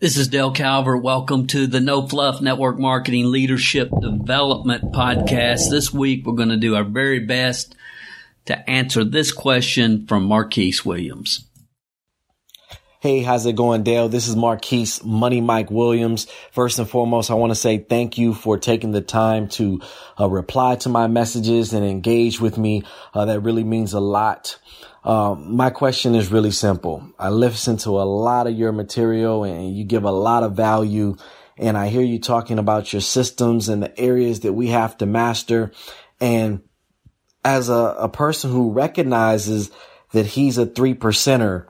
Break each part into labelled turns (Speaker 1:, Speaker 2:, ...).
Speaker 1: This is Dale Calvert. Welcome to the No Fluff Network Marketing Leadership Development Podcast. This week, we're going to do our very best to answer this question from Marquise Williams.
Speaker 2: Hey, how's it going, Dale? This is Marquise Money Mike Williams. First and foremost, I want to say thank you for taking the time to uh, reply to my messages and engage with me. Uh, that really means a lot. Um, my question is really simple. I listen to a lot of your material and you give a lot of value. And I hear you talking about your systems and the areas that we have to master. And as a, a person who recognizes that he's a three percenter,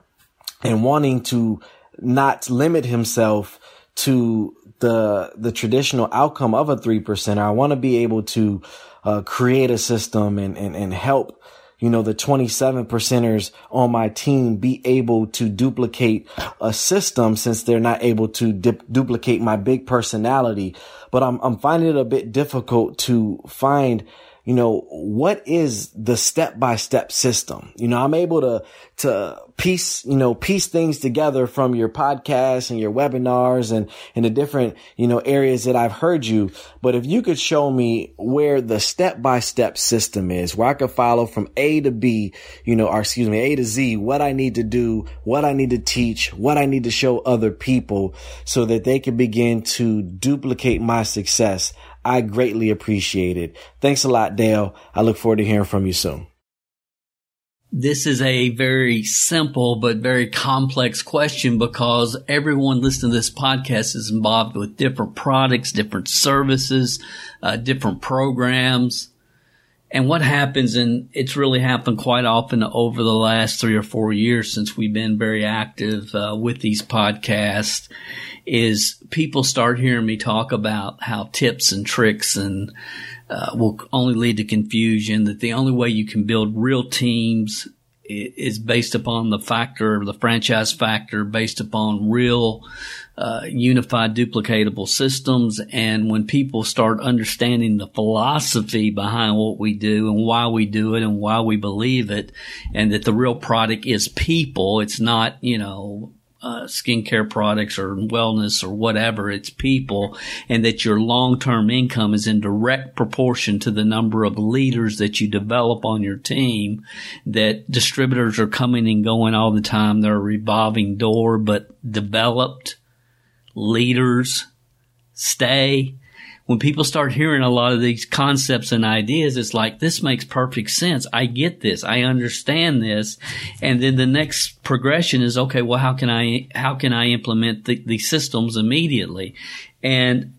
Speaker 2: and wanting to not limit himself to the the traditional outcome of a three percenter. I want to be able to uh, create a system and, and and help you know the 27 percenters on my team be able to duplicate a system since they're not able to dip, duplicate my big personality. But I'm I'm finding it a bit difficult to find you know, what is the step by step system? You know, I'm able to, to piece, you know, piece things together from your podcasts and your webinars and, and the different, you know, areas that I've heard you. But if you could show me where the step by step system is, where I could follow from A to B, you know, or excuse me, A to Z, what I need to do, what I need to teach, what I need to show other people so that they can begin to duplicate my success. I greatly appreciate it. Thanks a lot, Dale. I look forward to hearing from you soon.
Speaker 1: This is a very simple but very complex question because everyone listening to this podcast is involved with different products, different services, uh, different programs. And what happens, and it's really happened quite often over the last three or four years since we've been very active uh, with these podcasts, is people start hearing me talk about how tips and tricks and uh, will only lead to confusion. That the only way you can build real teams is based upon the factor, the franchise factor, based upon real uh, unified duplicatable systems. And when people start understanding the philosophy behind what we do and why we do it and why we believe it, and that the real product is people, it's not, you know, uh, skincare products or wellness or whatever, it's people, and that your long-term income is in direct proportion to the number of leaders that you develop on your team, that distributors are coming and going all the time. They're a revolving door, but developed leaders stay when people start hearing a lot of these concepts and ideas, it's like, this makes perfect sense. I get this. I understand this. And then the next progression is, okay, well, how can I, how can I implement the, the systems immediately? And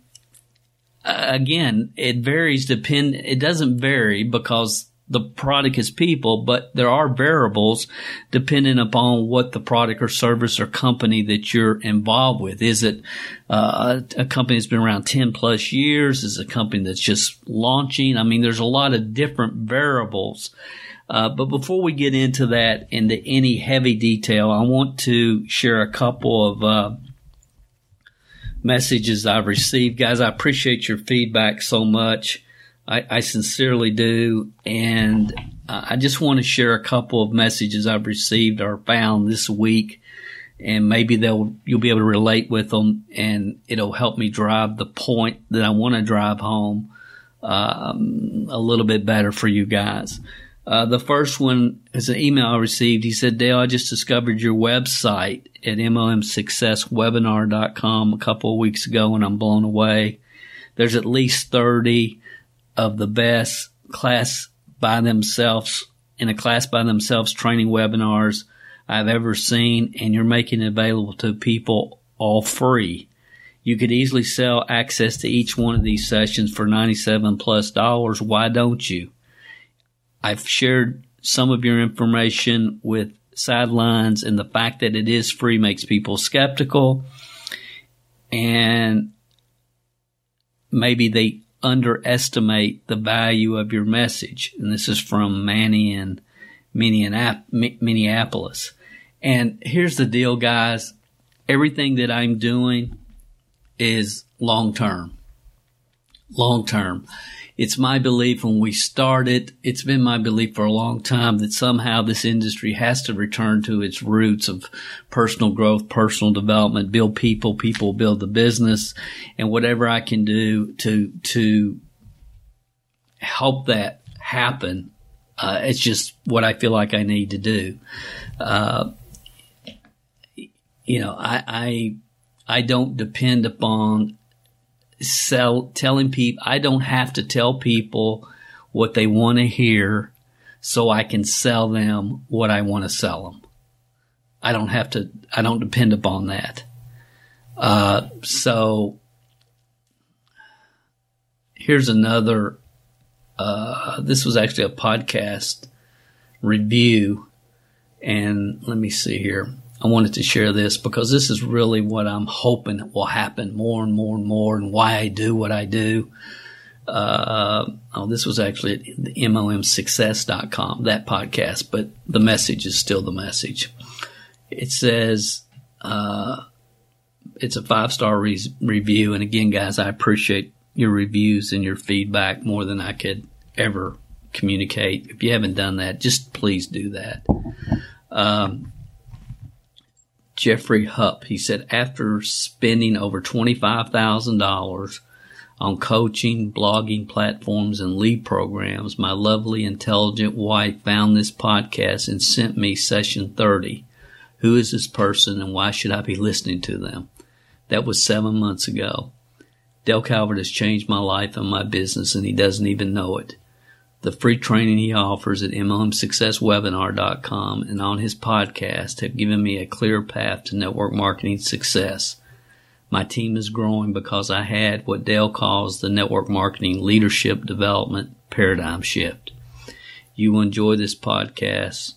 Speaker 1: uh, again, it varies depend, it doesn't vary because the product is people, but there are variables depending upon what the product or service or company that you're involved with. Is it uh, a, company that's been around 10 plus years? Is it a company that's just launching? I mean, there's a lot of different variables. Uh, but before we get into that, into any heavy detail, I want to share a couple of uh, messages I've received. Guys, I appreciate your feedback so much. I, I sincerely do. And uh, I just want to share a couple of messages I've received or found this week. And maybe they'll, you'll be able to relate with them and it'll help me drive the point that I want to drive home, um, a little bit better for you guys. Uh, the first one is an email I received. He said, Dale, I just discovered your website at MLMSuccessWebinar.com a couple of weeks ago and I'm blown away. There's at least 30 of the best class by themselves in a class by themselves training webinars I've ever seen, and you're making it available to people all free. You could easily sell access to each one of these sessions for 97 plus dollars. Why don't you? I've shared some of your information with sidelines and the fact that it is free makes people skeptical. and maybe they underestimate the value of your message. And this is from Manny in Minneapolis. And here's the deal, guys. Everything that I'm doing is long term. Long term. It's my belief when we started, it's been my belief for a long time that somehow this industry has to return to its roots of personal growth, personal development, build people, people build the business, and whatever I can do to, to help that happen. Uh, it's just what I feel like I need to do. Uh, you know, I, I, I don't depend upon sell telling people I don't have to tell people what they want to hear so I can sell them what I want to sell them. I don't have to I don't depend upon that. Uh, so here's another uh, this was actually a podcast review and let me see here. I wanted to share this because this is really what I'm hoping will happen more and more and more and why I do what I do. Uh, oh, this was actually at the MLMsuccess.com, that podcast, but the message is still the message. It says, uh, it's a five star re- review. And again, guys, I appreciate your reviews and your feedback more than I could ever communicate. If you haven't done that, just please do that. Um, Jeffrey Hupp. He said, after spending over $25,000 on coaching, blogging platforms, and lead programs, my lovely, intelligent wife found this podcast and sent me session 30. Who is this person and why should I be listening to them? That was seven months ago. Dale Calvert has changed my life and my business, and he doesn't even know it. The free training he offers at MLMSuccessWebinar.com and on his podcast have given me a clear path to network marketing success. My team is growing because I had what Dale calls the network marketing leadership development paradigm shift. You will enjoy this podcast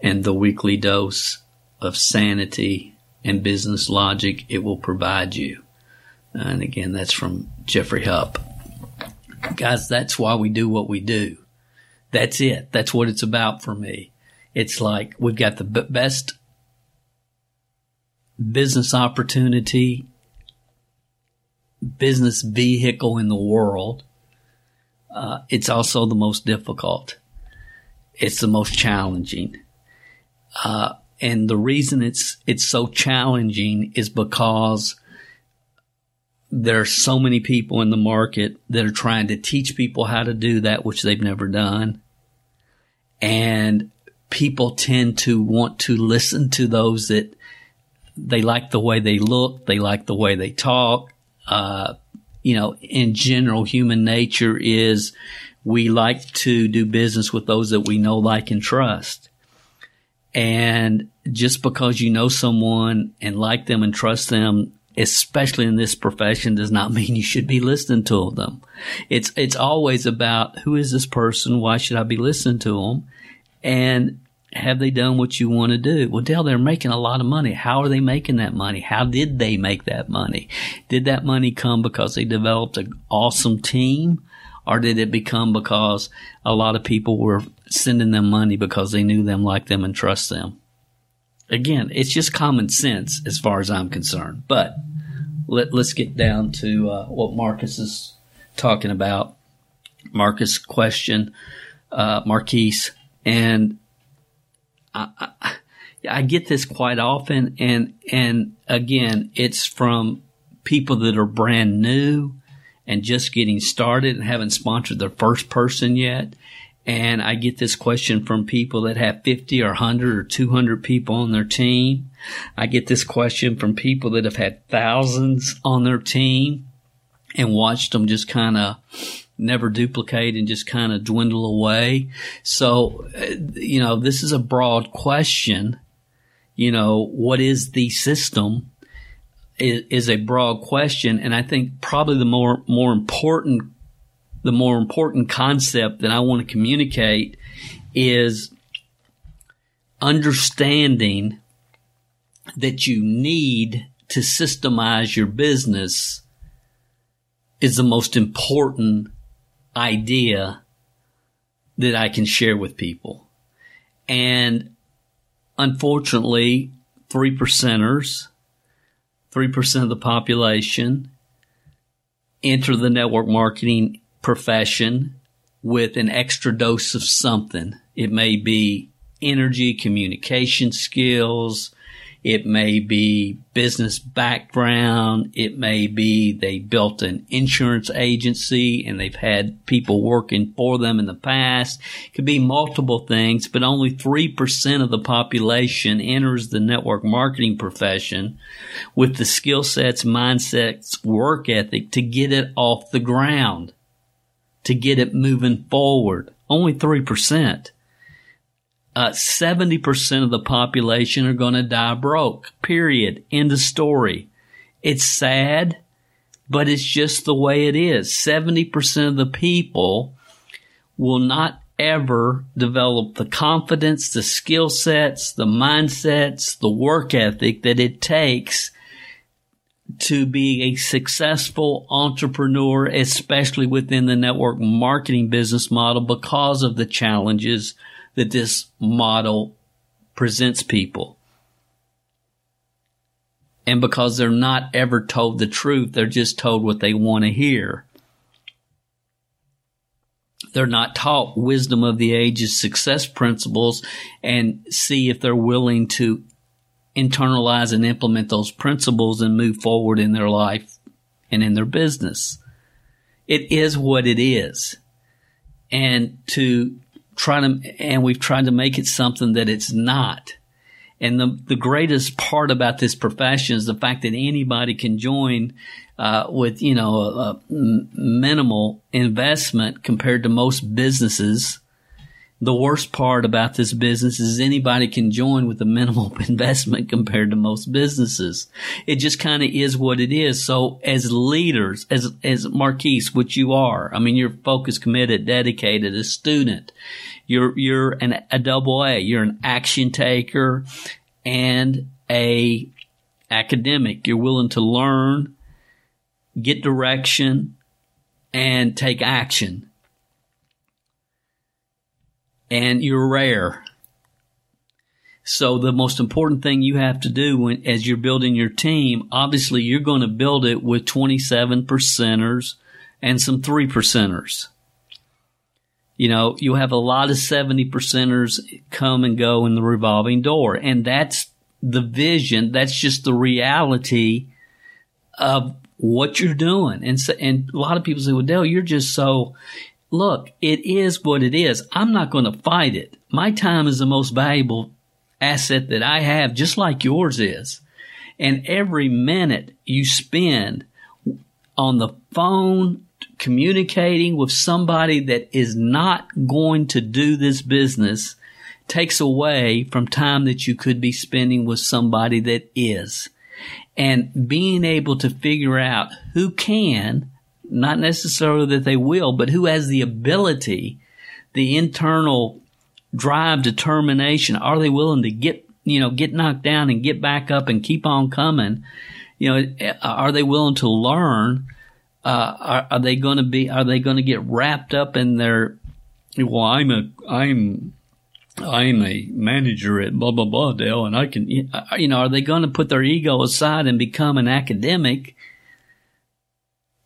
Speaker 1: and the weekly dose of sanity and business logic it will provide you. And again, that's from Jeffrey Hupp. Guys, that's why we do what we do. That's it. That's what it's about for me. It's like we've got the b- best business opportunity, business vehicle in the world. Uh, it's also the most difficult. It's the most challenging. Uh, and the reason it's, it's so challenging is because there are so many people in the market that are trying to teach people how to do that which they've never done. And people tend to want to listen to those that they like the way they look, they like the way they talk. Uh, you know, in general, human nature is we like to do business with those that we know, like, and trust. And just because you know someone and like them and trust them especially in this profession, does not mean you should be listening to them. It's it's always about who is this person? Why should I be listening to them? And have they done what you want to do? Well, Dale, they're making a lot of money. How are they making that money? How did they make that money? Did that money come because they developed an awesome team? Or did it become because a lot of people were sending them money because they knew them, liked them, and trust them? Again, it's just common sense as far as I'm concerned. But let, us get down to uh, what Marcus is talking about. Marcus question, uh, Marquise, and I, I, I get this quite often, and and again, it's from people that are brand new and just getting started and haven't sponsored their first person yet. And I get this question from people that have 50 or 100 or 200 people on their team. I get this question from people that have had thousands on their team and watched them just kind of never duplicate and just kind of dwindle away. So, uh, you know, this is a broad question. You know, what is the system? Is, is a broad question. And I think probably the more, more important the more important concept that I want to communicate is understanding that you need to systemize your business is the most important idea that I can share with people. And unfortunately, three percenters, three percent of the population enter the network marketing profession with an extra dose of something. It may be energy, communication skills, it may be business background. It may be they built an insurance agency and they've had people working for them in the past. It could be multiple things, but only 3% of the population enters the network marketing profession with the skill sets, mindsets, work ethic to get it off the ground, to get it moving forward. Only 3% uh, 70% of the population are going to die broke. Period. End of story. It's sad, but it's just the way it is. 70% of the people will not ever develop the confidence, the skill sets, the mindsets, the work ethic that it takes to be a successful entrepreneur, especially within the network marketing business model because of the challenges that this model presents people. And because they're not ever told the truth, they're just told what they want to hear. They're not taught wisdom of the ages success principles and see if they're willing to internalize and implement those principles and move forward in their life and in their business. It is what it is. And to try to, and we've tried to make it something that it's not. And the, the greatest part about this profession is the fact that anybody can join uh, with, you know, a, a minimal investment compared to most businesses. The worst part about this business is anybody can join with a minimal investment compared to most businesses. It just kind of is what it is. So as leaders, as, as Marquise, which you are, I mean, you're focused, committed, dedicated, a student. You're, you're an, a double A. You're an action taker and a academic. You're willing to learn, get direction, and take action. And you're rare. So the most important thing you have to do when, as you're building your team, obviously you're going to build it with 27 percenters and some three percenters you know, you have a lot of 70 percenters come and go in the revolving door. And that's the vision. That's just the reality of what you're doing. And so, and a lot of people say, well, Dale, you're just so, look, it is what it is. I'm not going to fight it. My time is the most valuable asset that I have, just like yours is. And every minute you spend on the phone communicating with somebody that is not going to do this business takes away from time that you could be spending with somebody that is. And being able to figure out who can, not necessarily that they will, but who has the ability, the internal drive, determination, are they willing to get, you know, get knocked down and get back up and keep on coming? You know, are they willing to learn? uh, are, are they going to be? Are they going to get wrapped up in their? Well, I'm a I'm I'm a manager at blah blah blah Dale, and I can you know are they going to put their ego aside and become an academic?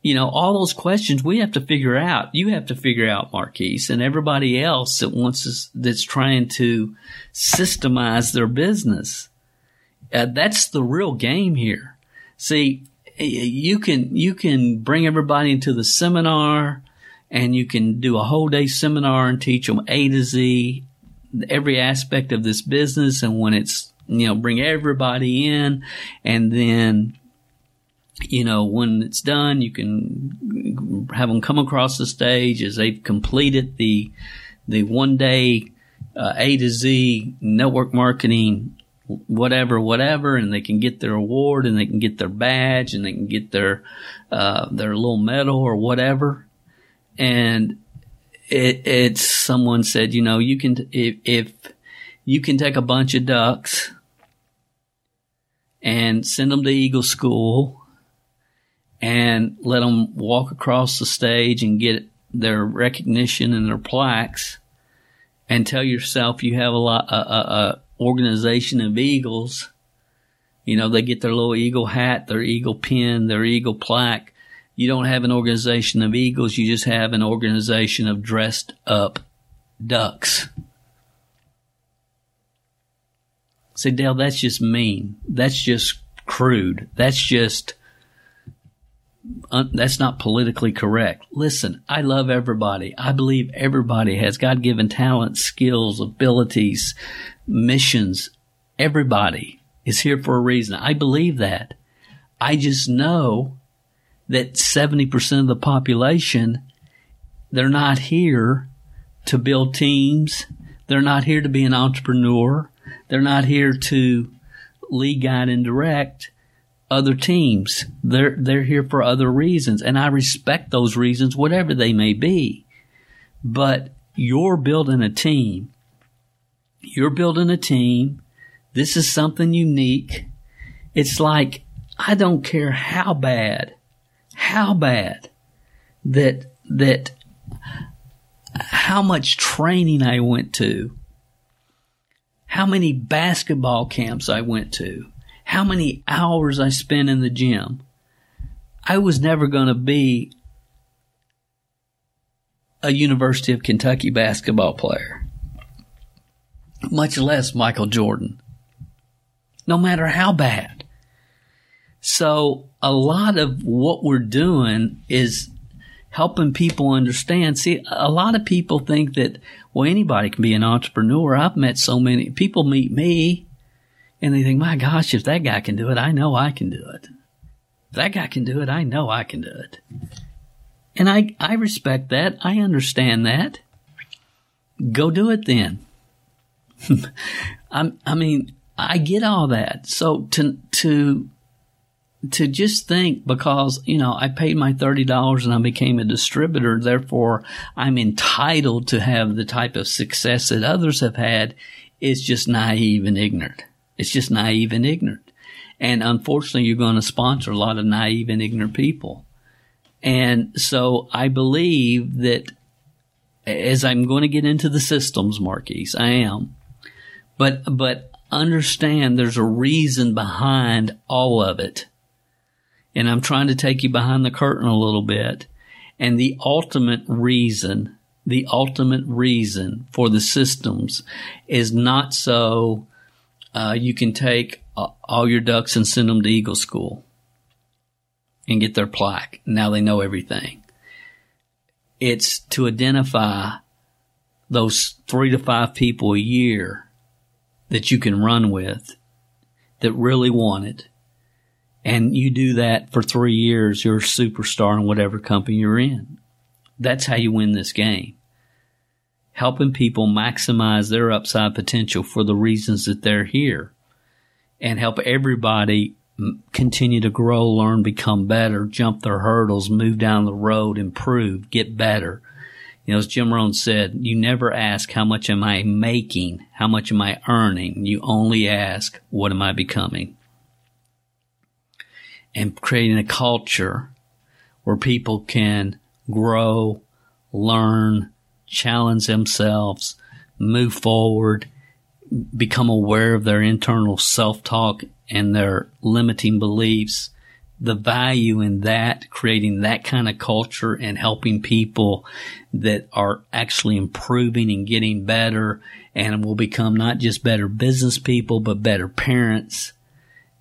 Speaker 1: You know, all those questions we have to figure out. You have to figure out, Marquise, and everybody else that wants us, that's trying to systemize their business. Uh, that's the real game here. See, you can you can bring everybody into the seminar and you can do a whole day seminar and teach them A to Z every aspect of this business and when it's you know bring everybody in and then you know when it's done you can have them come across the stage as they've completed the the one day uh, A to Z network marketing whatever, whatever, and they can get their award and they can get their badge and they can get their, uh, their little medal or whatever. And it, it's someone said, you know, you can, if, if you can take a bunch of ducks and send them to Eagle School and let them walk across the stage and get their recognition and their plaques and tell yourself you have a lot, a, a, a organization of eagles. You know, they get their little eagle hat, their eagle pin, their eagle plaque. You don't have an organization of eagles. You just have an organization of dressed up ducks. Say, Dale, that's just mean. That's just crude. That's just, that's not politically correct. Listen, I love everybody. I believe everybody has God given talents, skills, abilities, missions. Everybody is here for a reason. I believe that. I just know that 70% of the population, they're not here to build teams. They're not here to be an entrepreneur. They're not here to lead, guide, and direct other teams. They're, they're here for other reasons. And I respect those reasons, whatever they may be. But you're building a team. You're building a team. This is something unique. It's like, I don't care how bad, how bad that, that, how much training I went to how many basketball camps I went to, how many hours I spent in the gym. I was never going to be a University of Kentucky basketball player, much less Michael Jordan, no matter how bad. So a lot of what we're doing is helping people understand. See, a lot of people think that, well, anybody can be an entrepreneur. I've met so many people meet me and they think, my gosh, if that guy can do it, I know I can do it. If that guy can do it, I know I can do it. And I, I respect that. I understand that. Go do it then. I, I mean, I get all that. So to, to to just think because, you know, I paid my $30 and I became a distributor, therefore I'm entitled to have the type of success that others have had is just naive and ignorant. It's just naive and ignorant. And unfortunately, you're going to sponsor a lot of naive and ignorant people. And so I believe that as I'm going to get into the systems, Marquise, I am. But, but understand there's a reason behind all of it and I'm trying to take you behind the curtain a little bit. And the ultimate reason, the ultimate reason for the systems is not so uh, you can take uh, all your ducks and send them to Eagle School and get their plaque. Now they know everything. It's to identify those three to five people a year that you can run with that really want it and you do that for three years, you're a superstar in whatever company you're in. That's how you win this game. Helping people maximize their upside potential for the reasons that they're here and help everybody continue to grow, learn, become better, jump their hurdles, move down the road, improve, get better. You know, as Jim Rohn said, you never ask how much am I making? How much am I earning? You only ask, what am I becoming? and creating a culture where people can grow, learn, challenge themselves, move forward, become aware of their internal self-talk and their limiting beliefs. The value in that, creating that kind of culture and helping people that are actually improving and getting better and will become not just better business people, but better parents,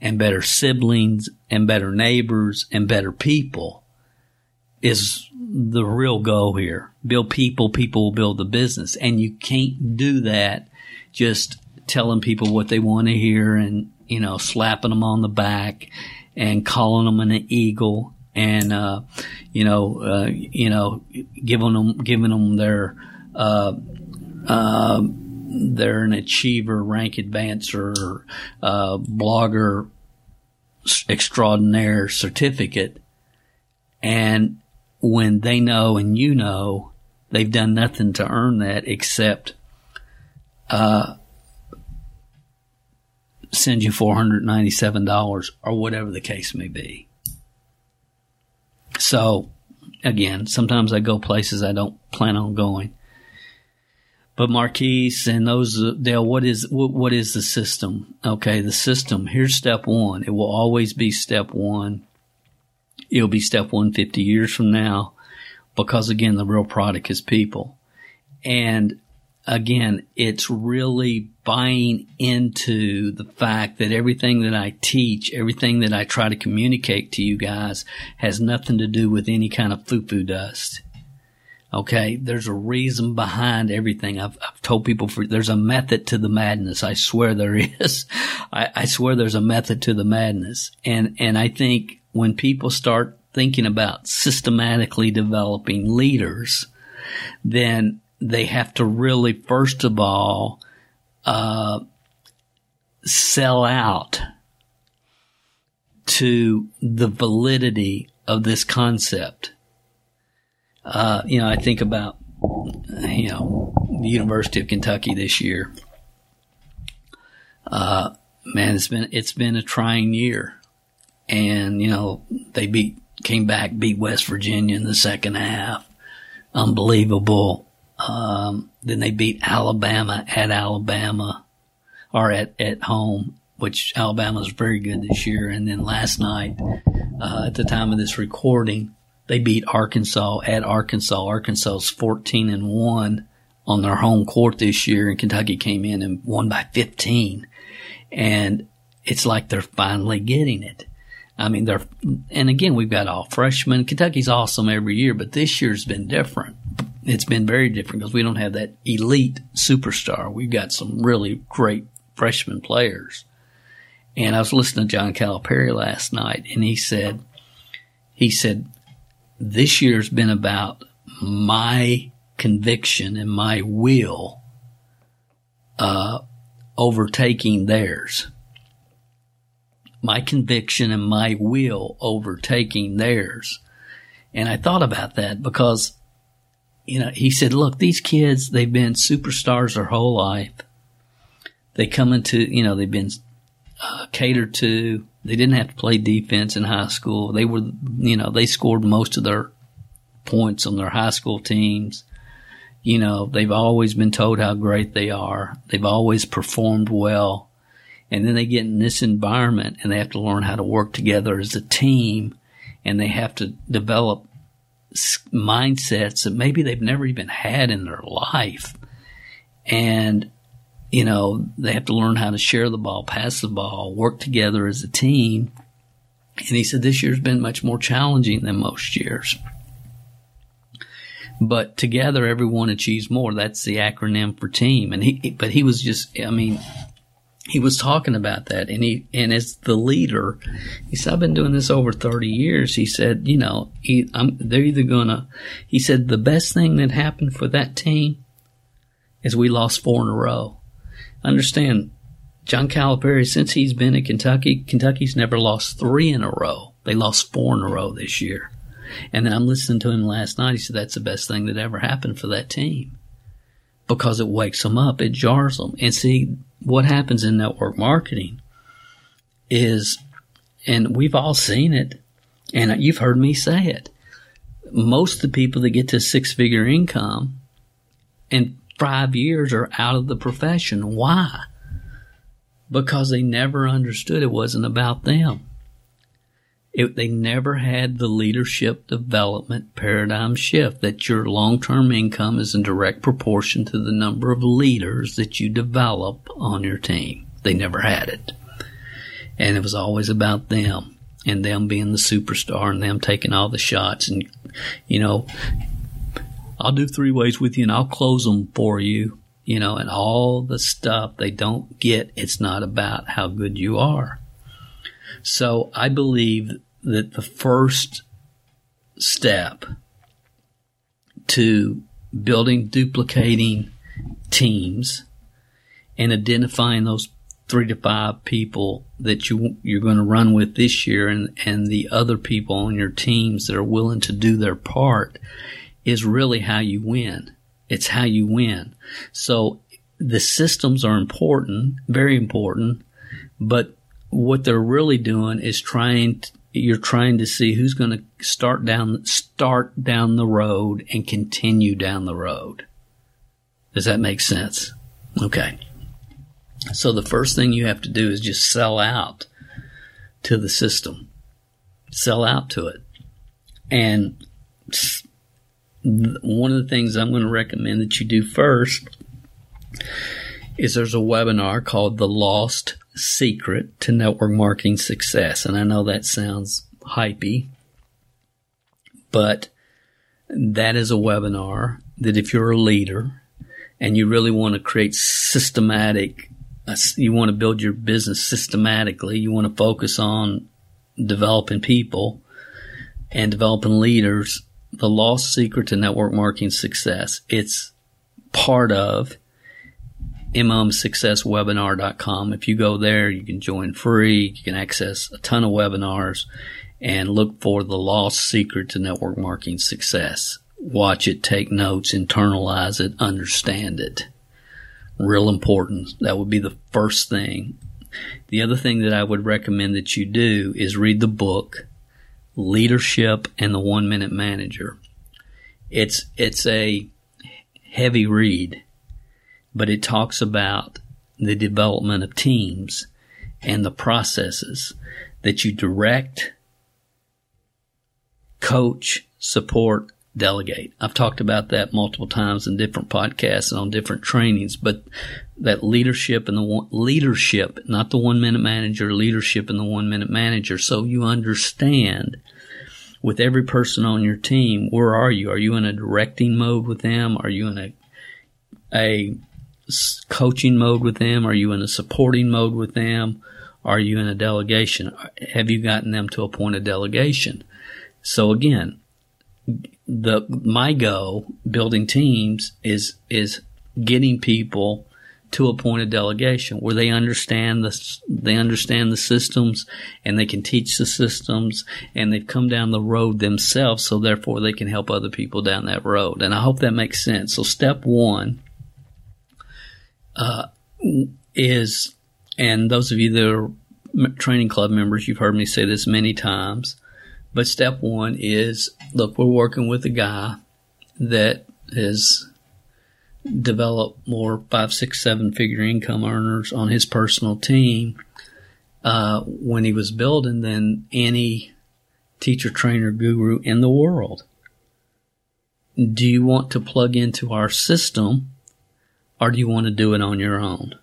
Speaker 1: and better siblings and better neighbors and better people is the real goal here. Build people, people will build the business. And you can't do that just telling people what they want to hear and, you know, slapping them on the back and calling them an eagle and, uh, you know, uh, you know, giving them, giving them their, uh, uh they're an achiever, rank advancer, uh, blogger extraordinaire certificate. And when they know and you know, they've done nothing to earn that except, uh, send you $497 or whatever the case may be. So again, sometimes I go places I don't plan on going. But Marquise and those Dale, what is what, what is the system? Okay, the system. Here's step one. It will always be step one. It'll be step one 50 years from now, because again, the real product is people, and again, it's really buying into the fact that everything that I teach, everything that I try to communicate to you guys has nothing to do with any kind of foo-foo dust. Okay. There's a reason behind everything. I've, I've told people for, there's a method to the madness. I swear there is. I, I swear there's a method to the madness. And, and I think when people start thinking about systematically developing leaders, then they have to really, first of all, uh, sell out to the validity of this concept. Uh, you know, I think about, you know, the University of Kentucky this year. Uh, man, it's been, it's been a trying year. And, you know, they beat, came back, beat West Virginia in the second half. Unbelievable. Um, then they beat Alabama at Alabama or at, at home, which Alabama's very good this year. And then last night, uh, at the time of this recording, they beat Arkansas at Arkansas. Arkansas's 14 and 1 on their home court this year and Kentucky came in and won by 15. And it's like they're finally getting it. I mean, they're, and again, we've got all freshmen. Kentucky's awesome every year, but this year's been different it's been very different because we don't have that elite superstar. We've got some really great freshman players. And I was listening to John Calipari last night and he said, he said, this year's been about my conviction and my will, uh, overtaking theirs. My conviction and my will overtaking theirs. And I thought about that because you know, he said, look, these kids, they've been superstars their whole life. They come into, you know, they've been uh, catered to. They didn't have to play defense in high school. They were, you know, they scored most of their points on their high school teams. You know, they've always been told how great they are. They've always performed well. And then they get in this environment and they have to learn how to work together as a team and they have to develop mindsets that maybe they've never even had in their life. And, you know, they have to learn how to share the ball, pass the ball, work together as a team. And he said this year's been much more challenging than most years. But together, everyone achieves more. That's the acronym for team. And he, but he was just, I mean, he was talking about that and he and as the leader he said i've been doing this over 30 years. He said you know he, I'm, they're either gonna he said the best thing that happened for that team is we lost four in a row. Understand john calipari since he's been at kentucky kentucky's never lost three in a row. They lost four in a row this year. And then i'm listening to him last night he said that's the best thing that ever happened for that team because it wakes them up it jars them and see what happens in network marketing is, and we've all seen it, and you've heard me say it. Most of the people that get to six figure income in five years are out of the profession. Why? Because they never understood it wasn't about them. It, they never had the leadership development paradigm shift that your long-term income is in direct proportion to the number of leaders that you develop on your team. They never had it. And it was always about them and them being the superstar and them taking all the shots and, you know, I'll do three ways with you and I'll close them for you, you know, and all the stuff they don't get. It's not about how good you are. So I believe that the first step to building, duplicating teams and identifying those three to five people that you you're going to run with this year and and the other people on your teams that are willing to do their part is really how you win. It's how you win. So the systems are important, very important, But what they're really doing is trying, to, you're trying to see who's going to start down, start down the road and continue down the road. Does that make sense? Okay. So the first thing you have to do is just sell out to the system. Sell out to it. And one of the things I'm going to recommend that you do first is there's a webinar called The Lost Secret to Network Marketing Success. And I know that sounds hypey, but that is a webinar that if you're a leader and you really want to create systematic, uh, you want to build your business systematically, you want to focus on developing people and developing leaders, the lost secret to network marketing success. It's part of mlmsuccesswebinar.com. If you go there, you can join free. You can access a ton of webinars and look for the lost secret to network marketing success. Watch it, take notes, internalize it, understand it. Real important. That would be the first thing. The other thing that I would recommend that you do is read the book Leadership and the One Minute Manager. It's, it's a heavy read but it talks about the development of teams and the processes that you direct, coach, support, delegate. I've talked about that multiple times in different podcasts and on different trainings, but that leadership and the one, leadership, not the one minute manager, leadership and the one minute manager. So you understand with every person on your team, where are you? Are you in a directing mode with them? Are you in a, a coaching mode with them? Are you in a supporting mode with them? Are you in a delegation? Have you gotten them to a point of delegation? So again, the my goal building teams is is getting people to a point of delegation where they understand the they understand the systems and they can teach the systems and they've come down the road themselves so therefore they can help other people down that road and I hope that makes sense so step 1 uh, is, and those of you that are training club members, you've heard me say this many times, but step one is look, we're working with a guy that has developed more five, six, seven figure income earners on his personal team uh, when he was building than any teacher, trainer, guru in the world. Do you want to plug into our system or do you want to do it on your own?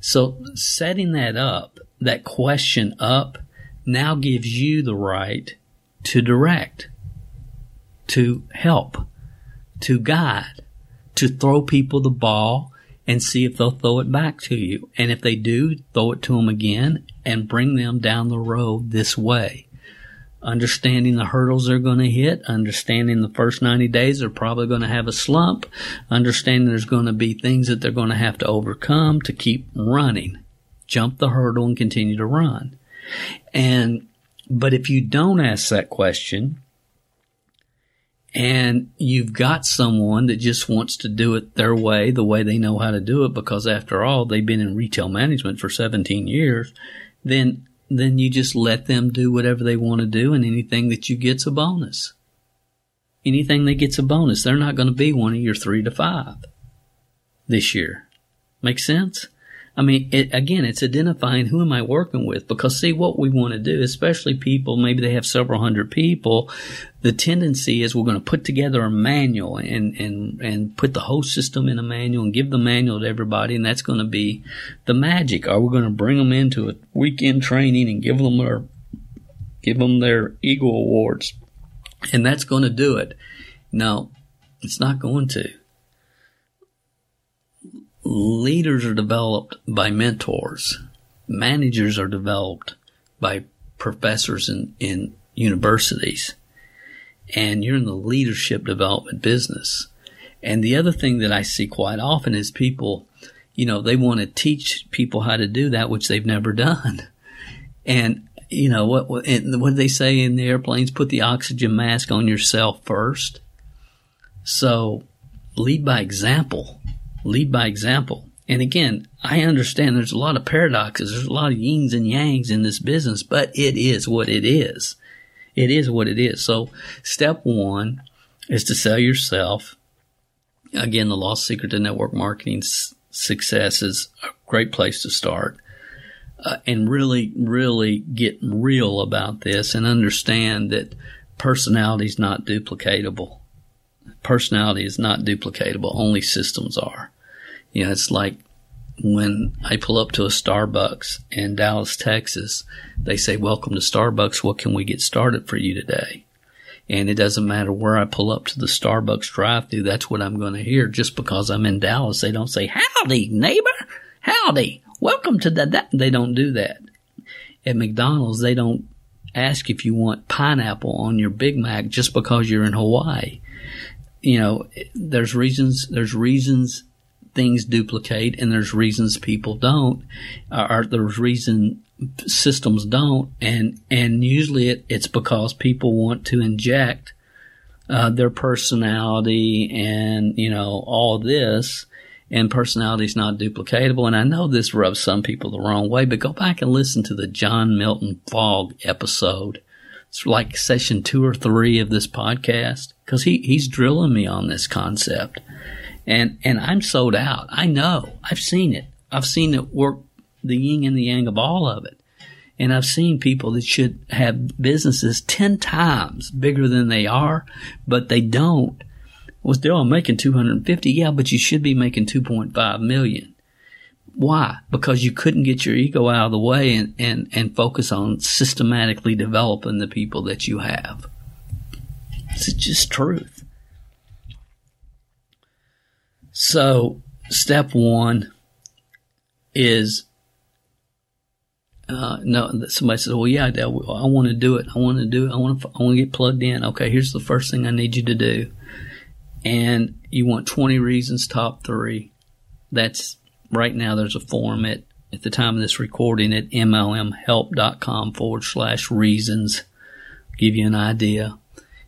Speaker 1: So setting that up, that question up, now gives you the right to direct, to help, to guide, to throw people the ball and see if they'll throw it back to you. And if they do, throw it to them again and bring them down the road this way understanding the hurdles they're going to hit, understanding the first 90 days they're probably going to have a slump, understanding there's going to be things that they're going to have to overcome to keep running. Jump the hurdle and continue to run. And, but if you don't ask that question, and you've got someone that just wants to do it their way, the way they know how to do it, because after all, they've been in retail management for 17 years, then then you just let them do whatever they want to do and anything that you get's a bonus. Anything that gets a bonus. They're not going to be one of your three to five this year. Make sense? I mean, it, again, it's identifying who am I working with because see what we want to do, especially people, maybe they have several hundred people. The tendency is we're going to put together a manual and, and, and put the whole system in a manual and give the manual to everybody. And that's going to be the magic. Are we going to bring them into a weekend training and give them their, give them their Eagle Awards? And that's going to do it. No, it's not going to leaders are developed by mentors. Managers are developed by professors in, in universities. And you're in the leadership development business. And the other thing that I see quite often is people, you know, they want to teach people how to do that which they've never done. And, you know, what, what, what do they say in the airplanes? Put the oxygen mask on yourself first. So lead by example lead by example. And again, I understand there's a lot of paradoxes. There's a lot of yings and yangs in this business, but it is what it is. It is what it is. So step one is to sell yourself. Again, the lost secret to network marketing success is a great place to start. Uh, and really, really get real about this and understand that personality is not duplicatable. Personality is not duplicatable. Only systems are. You know, it's like when I pull up to a Starbucks in Dallas, Texas, they say, welcome to Starbucks. What can we get started for you today? And it doesn't matter where I pull up to the Starbucks drive through. That's what I'm going to hear. Just because I'm in Dallas, they don't say, howdy, neighbor. Howdy. Welcome to the. They don't do that. At McDonald's, they don't ask if you want pineapple on your Big Mac just because you're in Hawaii. You know, there's reasons, there's reasons things duplicate and there's reasons people don't, or there's reason systems don't. And, and usually it, it's because people want to inject, uh, their personality and, you know, all this and personality is not duplicatable. And I know this rubs some people the wrong way, but go back and listen to the John Milton Fogg episode. It's like session two or three of this podcast because he, he's drilling me on this concept and and I'm sold out. I know. I've seen it. I've seen it work the yin and the yang of all of it. And I've seen people that should have businesses 10 times bigger than they are, but they don't. Well, still, I'm making 250. Yeah, but you should be making 2.5 million. Why? Because you couldn't get your ego out of the way and, and, and focus on systematically developing the people that you have. It's just truth. So step one is uh, no. Somebody says, "Well, yeah, Dale, I want to do it. I want to do it. I want to. I want to get plugged in." Okay, here's the first thing I need you to do, and you want 20 reasons, top three. That's right now. There's a form at at the time of this recording at mlmhelp.com forward slash reasons. Give you an idea,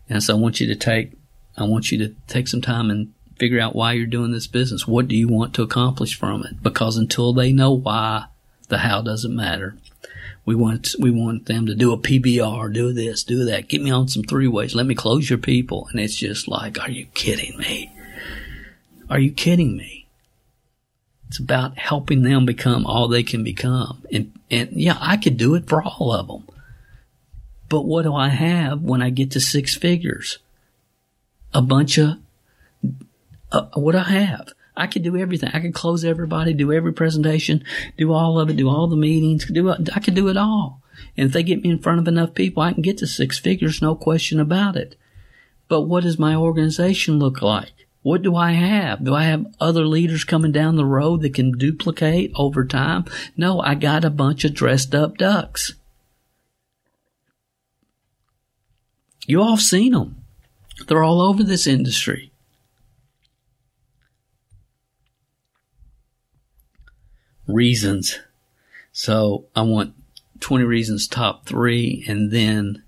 Speaker 1: and so I want you to take. I want you to take some time and figure out why you're doing this business. What do you want to accomplish from it? Because until they know why, the how doesn't matter. We want we want them to do a PBR, do this, do that. Get me on some three ways. Let me close your people. And it's just like, are you kidding me? Are you kidding me? It's about helping them become all they can become. And and yeah, I could do it for all of them. But what do I have when I get to six figures? A bunch of uh, what I have. I could do everything. I could close everybody, do every presentation, do all of it, do all the meetings, do I could do it all. And if they get me in front of enough people, I can get to six figures, no question about it. But what does my organization look like? What do I have? Do I have other leaders coming down the road that can duplicate over time? No, I got a bunch of dressed up ducks. You all seen them. They're all over this industry. Reasons. So I want 20 reasons top three and then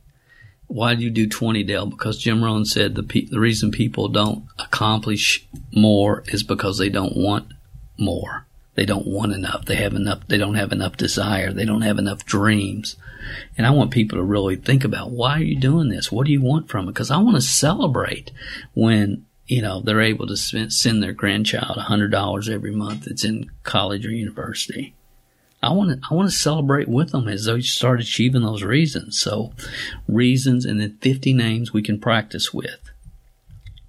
Speaker 1: why do you do 20 Dale? Because Jim Rohn said the pe- the reason people don't accomplish more is because they don't want more. They don't want enough. They have enough. They don't have enough desire. They don't have enough dreams. And I want people to really think about why are you doing this? What do you want from it? Because I want to celebrate when you know, they're able to send their grandchild $100 every month that's in college or university. I want to, I want to celebrate with them as they start achieving those reasons. So reasons and then 50 names we can practice with.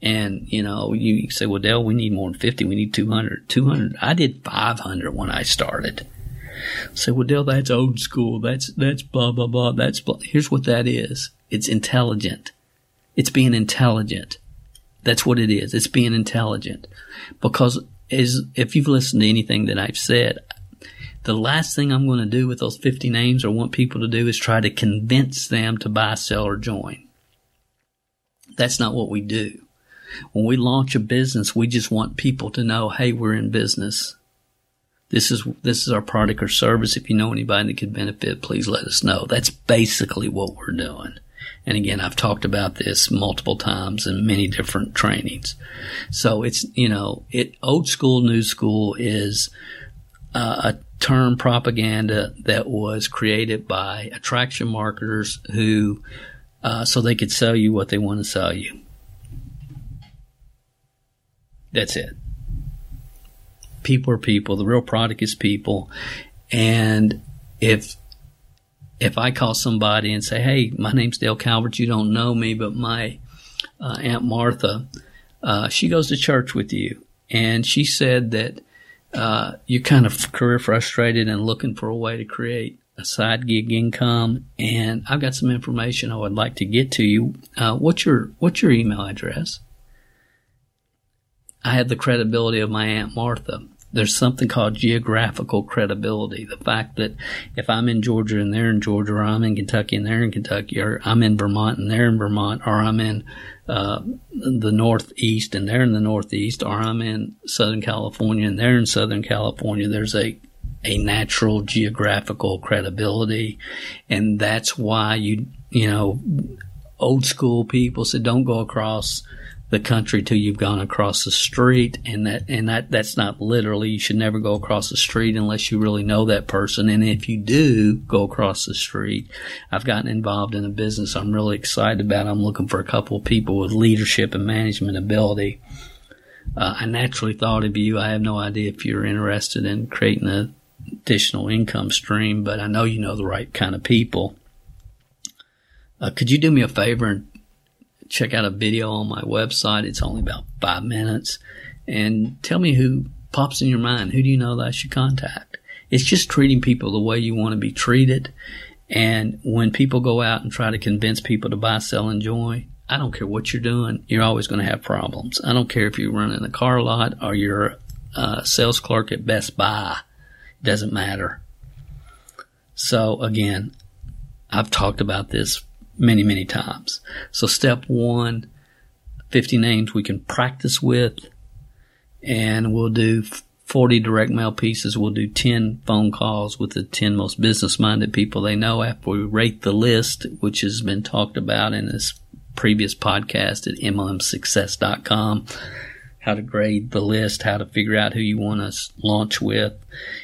Speaker 1: And, you know, you say, well, Dale, we need more than 50. We need 200. 200. I did 500 when I started. say, well, Dale, that's old school. That's, that's blah, blah, blah. That's blah. Here's what that is. It's intelligent. It's being intelligent. That's what it is. It's being intelligent. Because is if you've listened to anything that I've said, the last thing I'm going to do with those 50 names or want people to do is try to convince them to buy, sell, or join. That's not what we do. When we launch a business, we just want people to know, hey, we're in business. This is, this is our product or service. If you know anybody that could benefit, please let us know. That's basically what we're doing. And again, I've talked about this multiple times in many different trainings. So it's, you know, it, old school, new school is uh, a term propaganda that was created by attraction marketers who, uh, so they could sell you what they want to sell you. That's it. People are people. The real product is people. And if if I call somebody and say, "Hey, my name's Dale Calvert. You don't know me, but my uh, Aunt Martha, uh, she goes to church with you, and she said that uh, you're kind of career frustrated and looking for a way to create a side gig income. And I've got some information I would like to get to you. Uh, what's your what's your email address?" I have the credibility of my Aunt Martha there's something called geographical credibility. The fact that if I'm in Georgia and they're in Georgia, or I'm in Kentucky and they're in Kentucky, or I'm in Vermont and they're in Vermont, or I'm in uh, the Northeast and they're in the Northeast, or I'm in Southern California and they're in Southern California, there's a a natural geographical credibility, and that's why you you know old school people said don't go across the country till you've gone across the street and that and that that's not literally you should never go across the street unless you really know that person and if you do go across the street I've gotten involved in a business I'm really excited about. I'm looking for a couple of people with leadership and management ability. Uh, I naturally thought of you. I have no idea if you're interested in creating an additional income stream but I know you know the right kind of people. Uh, could you do me a favor and check out a video on my website. It's only about five minutes. And tell me who pops in your mind. Who do you know that I should contact? It's just treating people the way you want to be treated. And when people go out and try to convince people to buy, sell, and join, I don't care what you're doing, you're always going to have problems. I don't care if you're running a car lot or you're a sales clerk at Best Buy. It doesn't matter. So again, I've talked about this many, many times. So step one, 50 names we can practice with and we'll do 40 direct mail pieces. We'll do 10 phone calls with the 10 most business minded people they know after we rate the list, which has been talked about in this previous podcast at MLMsuccess.com how to grade the list, how to figure out who you want to launch with,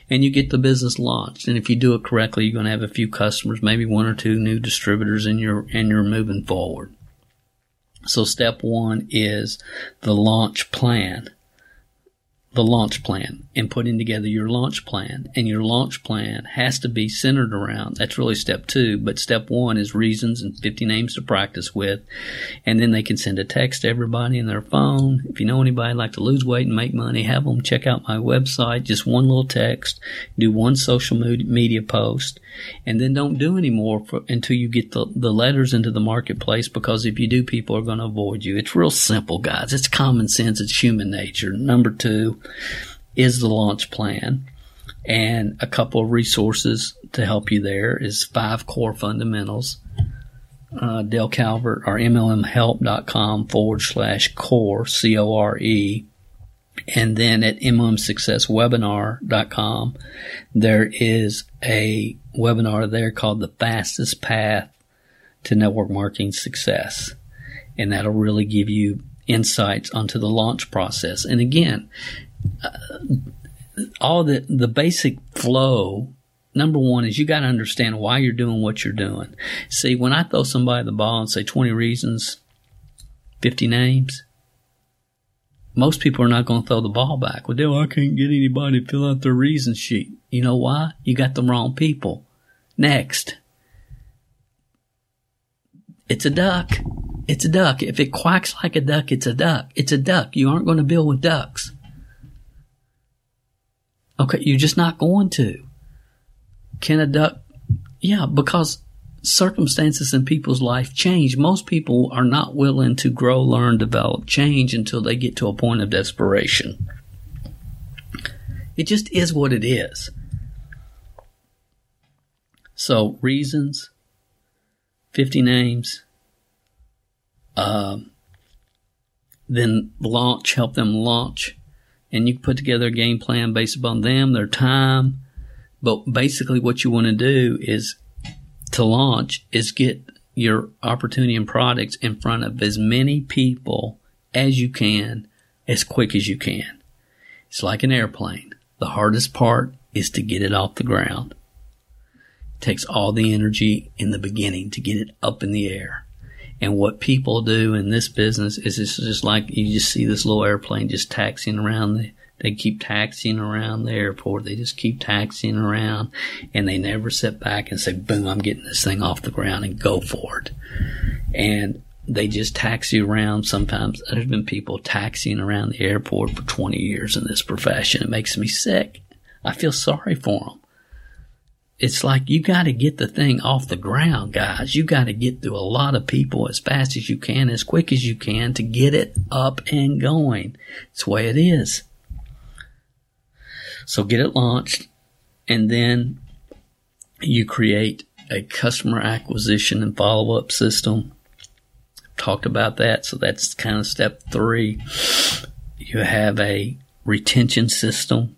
Speaker 1: and you get the business launched. And if you do it correctly, you're going to have a few customers, maybe one or two new distributors, and you're and you're moving forward. So step one is the launch plan the launch plan and putting together your launch plan. And your launch plan has to be centered around that's really step two, but step one is reasons and 50 names to practice with. And then they can send a text to everybody in their phone. If you know anybody like to lose weight and make money, have them check out my website. Just one little text, do one social media post, and then don't do any more for, until you get the, the letters into the marketplace because if you do, people are going to avoid you. It's real simple, guys. It's common sense. It's human nature. Number two, is the launch plan. And a couple of resources to help you there is five core fundamentals. Uh, Dale Calvert or MLMhelp.com forward slash core, C O R E. And then at MLMSuccessWebinar.com, there is a webinar there called The Fastest Path to Network Marketing Success. And that'll really give you insights onto the launch process. And again, all the the basic flow number one is you got to understand why you're doing what you're doing. See, when I throw somebody the ball and say 20 reasons, 50 names, most people are not going to throw the ball back. Well, Dale, I can't get anybody to fill out their reason sheet. You know why? You got the wrong people. Next. It's a duck. It's a duck. If it quacks like a duck, it's a duck. It's a duck. You aren't going to build with ducks. Okay, you're just not going to. Can a duck? Yeah, because circumstances in people's life change. Most people are not willing to grow, learn, develop, change until they get to a point of desperation. It just is what it is. So, reasons, 50 names, uh, then launch, help them launch and you can put together a game plan based upon them, their time. But basically what you want to do is to launch is get your opportunity and products in front of as many people as you can as quick as you can. It's like an airplane. The hardest part is to get it off the ground. It takes all the energy in the beginning to get it up in the air. And what people do in this business is it's just like you just see this little airplane just taxiing around the, they keep taxiing around the airport. They just keep taxiing around and they never sit back and say, boom, I'm getting this thing off the ground and go for it. And they just taxi around. Sometimes there's been people taxiing around the airport for 20 years in this profession. It makes me sick. I feel sorry for them. It's like you got to get the thing off the ground, guys. You got to get through a lot of people as fast as you can, as quick as you can to get it up and going. It's the way it is. So get it launched and then you create a customer acquisition and follow up system talked about that. So that's kind of step three. You have a retention system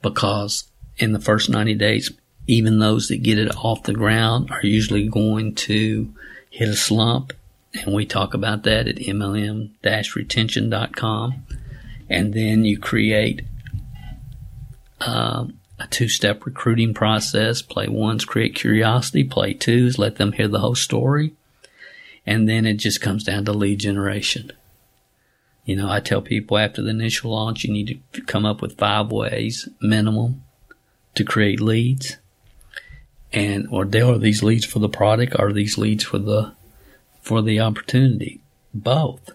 Speaker 1: because in the first 90 days, even those that get it off the ground are usually going to hit a slump. And we talk about that at MLM-retention.com. And then you create um, a two-step recruiting process. Play one's create curiosity. Play two's let them hear the whole story. And then it just comes down to lead generation. You know, I tell people after the initial launch, you need to come up with five ways minimum to create leads. And, or they are these leads for the product? Are these leads for the, for the opportunity? Both.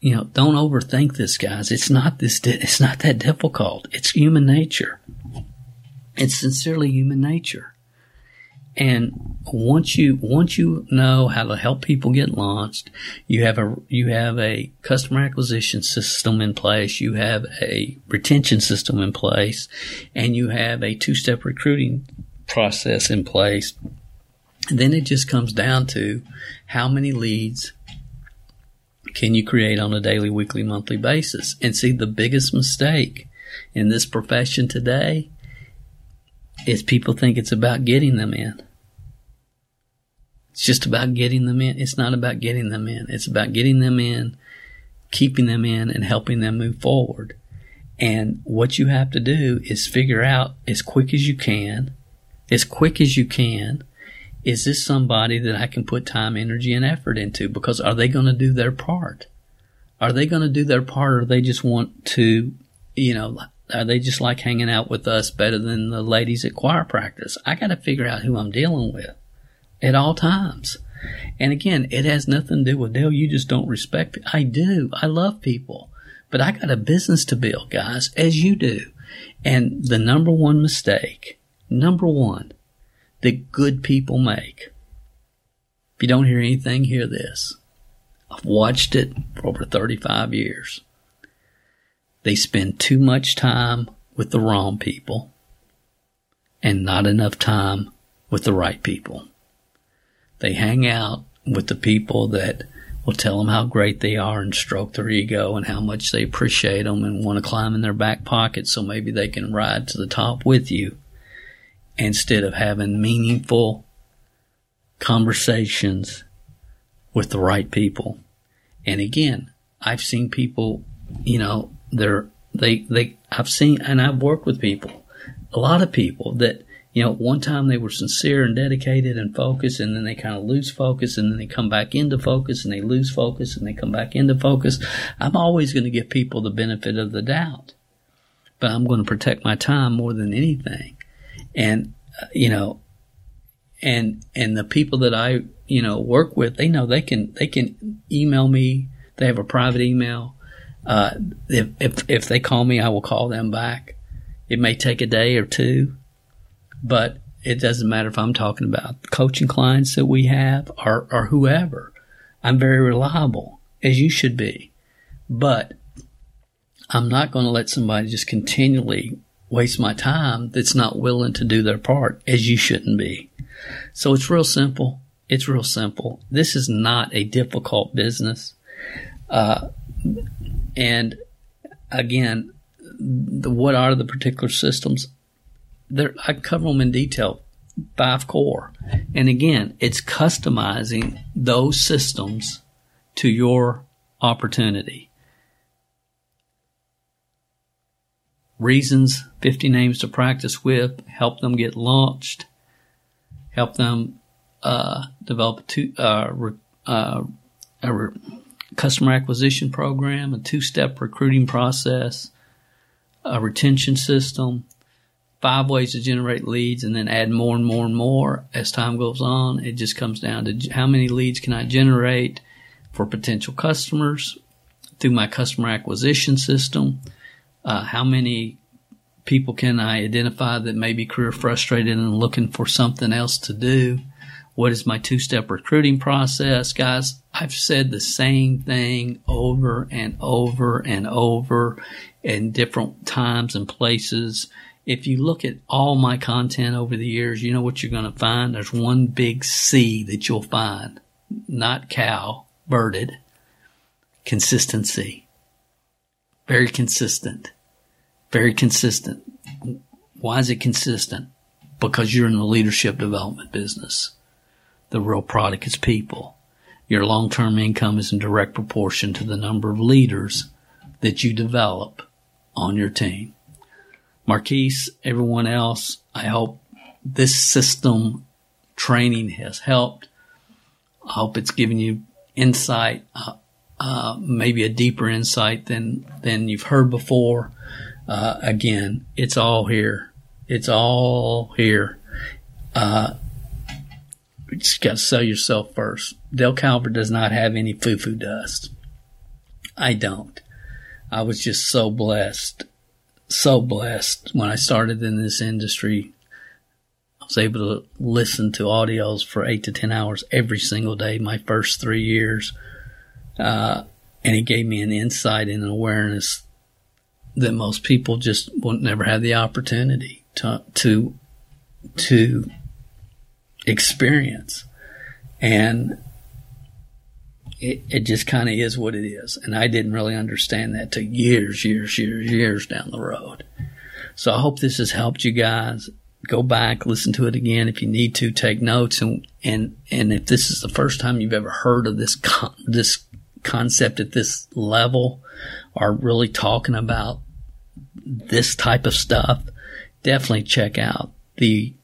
Speaker 1: You know, don't overthink this, guys. It's not this, it's not that difficult. It's human nature. It's sincerely human nature. And once you once you know how to help people get launched, you have a you have a customer acquisition system in place, you have a retention system in place, and you have a two-step recruiting process in place. And then it just comes down to how many leads can you create on a daily, weekly, monthly basis? And see the biggest mistake in this profession today is people think it's about getting them in. It's just about getting them in. It's not about getting them in. It's about getting them in, keeping them in, and helping them move forward. And what you have to do is figure out as quick as you can, as quick as you can, is this somebody that I can put time, energy, and effort into? Because are they going to do their part? Are they going to do their part or they just want to, you know, are they just like hanging out with us better than the ladies at choir practice? I got to figure out who I'm dealing with at all times. And again, it has nothing to do with Dale. You just don't respect. I do. I love people, but I got a business to build, guys, as you do. And the number one mistake, number one, that good people make. If you don't hear anything, hear this. I've watched it for over 35 years. They spend too much time with the wrong people and not enough time with the right people. They hang out with the people that will tell them how great they are and stroke their ego and how much they appreciate them and want to climb in their back pocket so maybe they can ride to the top with you instead of having meaningful conversations with the right people. And again, I've seen people, you know, they're, they, they, I've seen, and I've worked with people, a lot of people that you know, one time they were sincere and dedicated and focused, and then they kind of lose focus, and then they come back into focus, and they lose focus, and they come back into focus. I'm always going to give people the benefit of the doubt, but I'm going to protect my time more than anything. And, uh, you know, and, and the people that I, you know, work with, they know they can, they can email me. They have a private email. Uh, if, if, if they call me, I will call them back. It may take a day or two but it doesn't matter if I'm talking about coaching clients that we have or, or whoever. I'm very reliable, as you should be. But I'm not going to let somebody just continually waste my time that's not willing to do their part, as you shouldn't be. So it's real simple. It's real simple. This is not a difficult business. Uh, and again, the, what are the particular systems? there, I cover them in detail five core. And again, it's customizing those systems to your opportunity. Reasons, 50 names to practice with, help them get launched, help them uh, develop a, two, uh, uh, a customer acquisition program, a two step recruiting process, a retention system, five ways to generate leads, and then add more and more and more as time goes on. It just comes down to how many leads can I generate for potential customers through my customer acquisition system uh, how many people can I identify that may be career frustrated and looking for something else to do? What is my two step recruiting process? Guys, I've said the same thing over and over and over in different times and places. If you look at all my content over the years, you know what you're going to find? There's one big C that you'll find. Not cow, birded. Consistency. Very consistent very consistent. Why is it consistent? Because you're in the leadership development business. The real product is people. Your long-term income is in direct proportion to the number of leaders that you develop on your team. Marquise, everyone else, I hope this system training has helped. I hope it's given you insight, uh, uh, maybe a deeper insight than, than you've heard before. Uh, again, it's all here. It's all here. Uh, you just got to sell yourself first. Dale Calvert does not have any foo foo dust. I don't. I was just so blessed, so blessed when I started in this industry. I was able to listen to audios for eight to 10 hours every single day, my first three years. Uh, and it gave me an insight and an awareness that most people just won't never have the opportunity to to to experience, and it, it just kind of is what it is. And I didn't really understand that till years, years, years, years down the road. So I hope this has helped you guys. Go back, listen to it again if you need to. Take notes, and and and if this is the first time you've ever heard of this con- this concept at this level, are really talking about this type of stuff, definitely check out the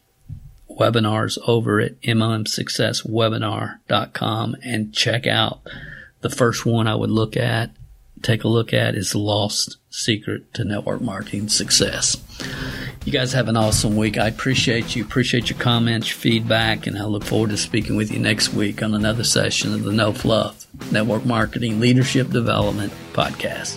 Speaker 1: webinars over at MLMSuccessWebinar.com and check out the first one I would look at, take a look at is Lost Secret to Network Marketing Success. You guys have an awesome week. I appreciate you, appreciate your comments, your feedback, and I look forward to speaking with you next week on another session of the No Fluff Network Marketing Leadership Development Podcast.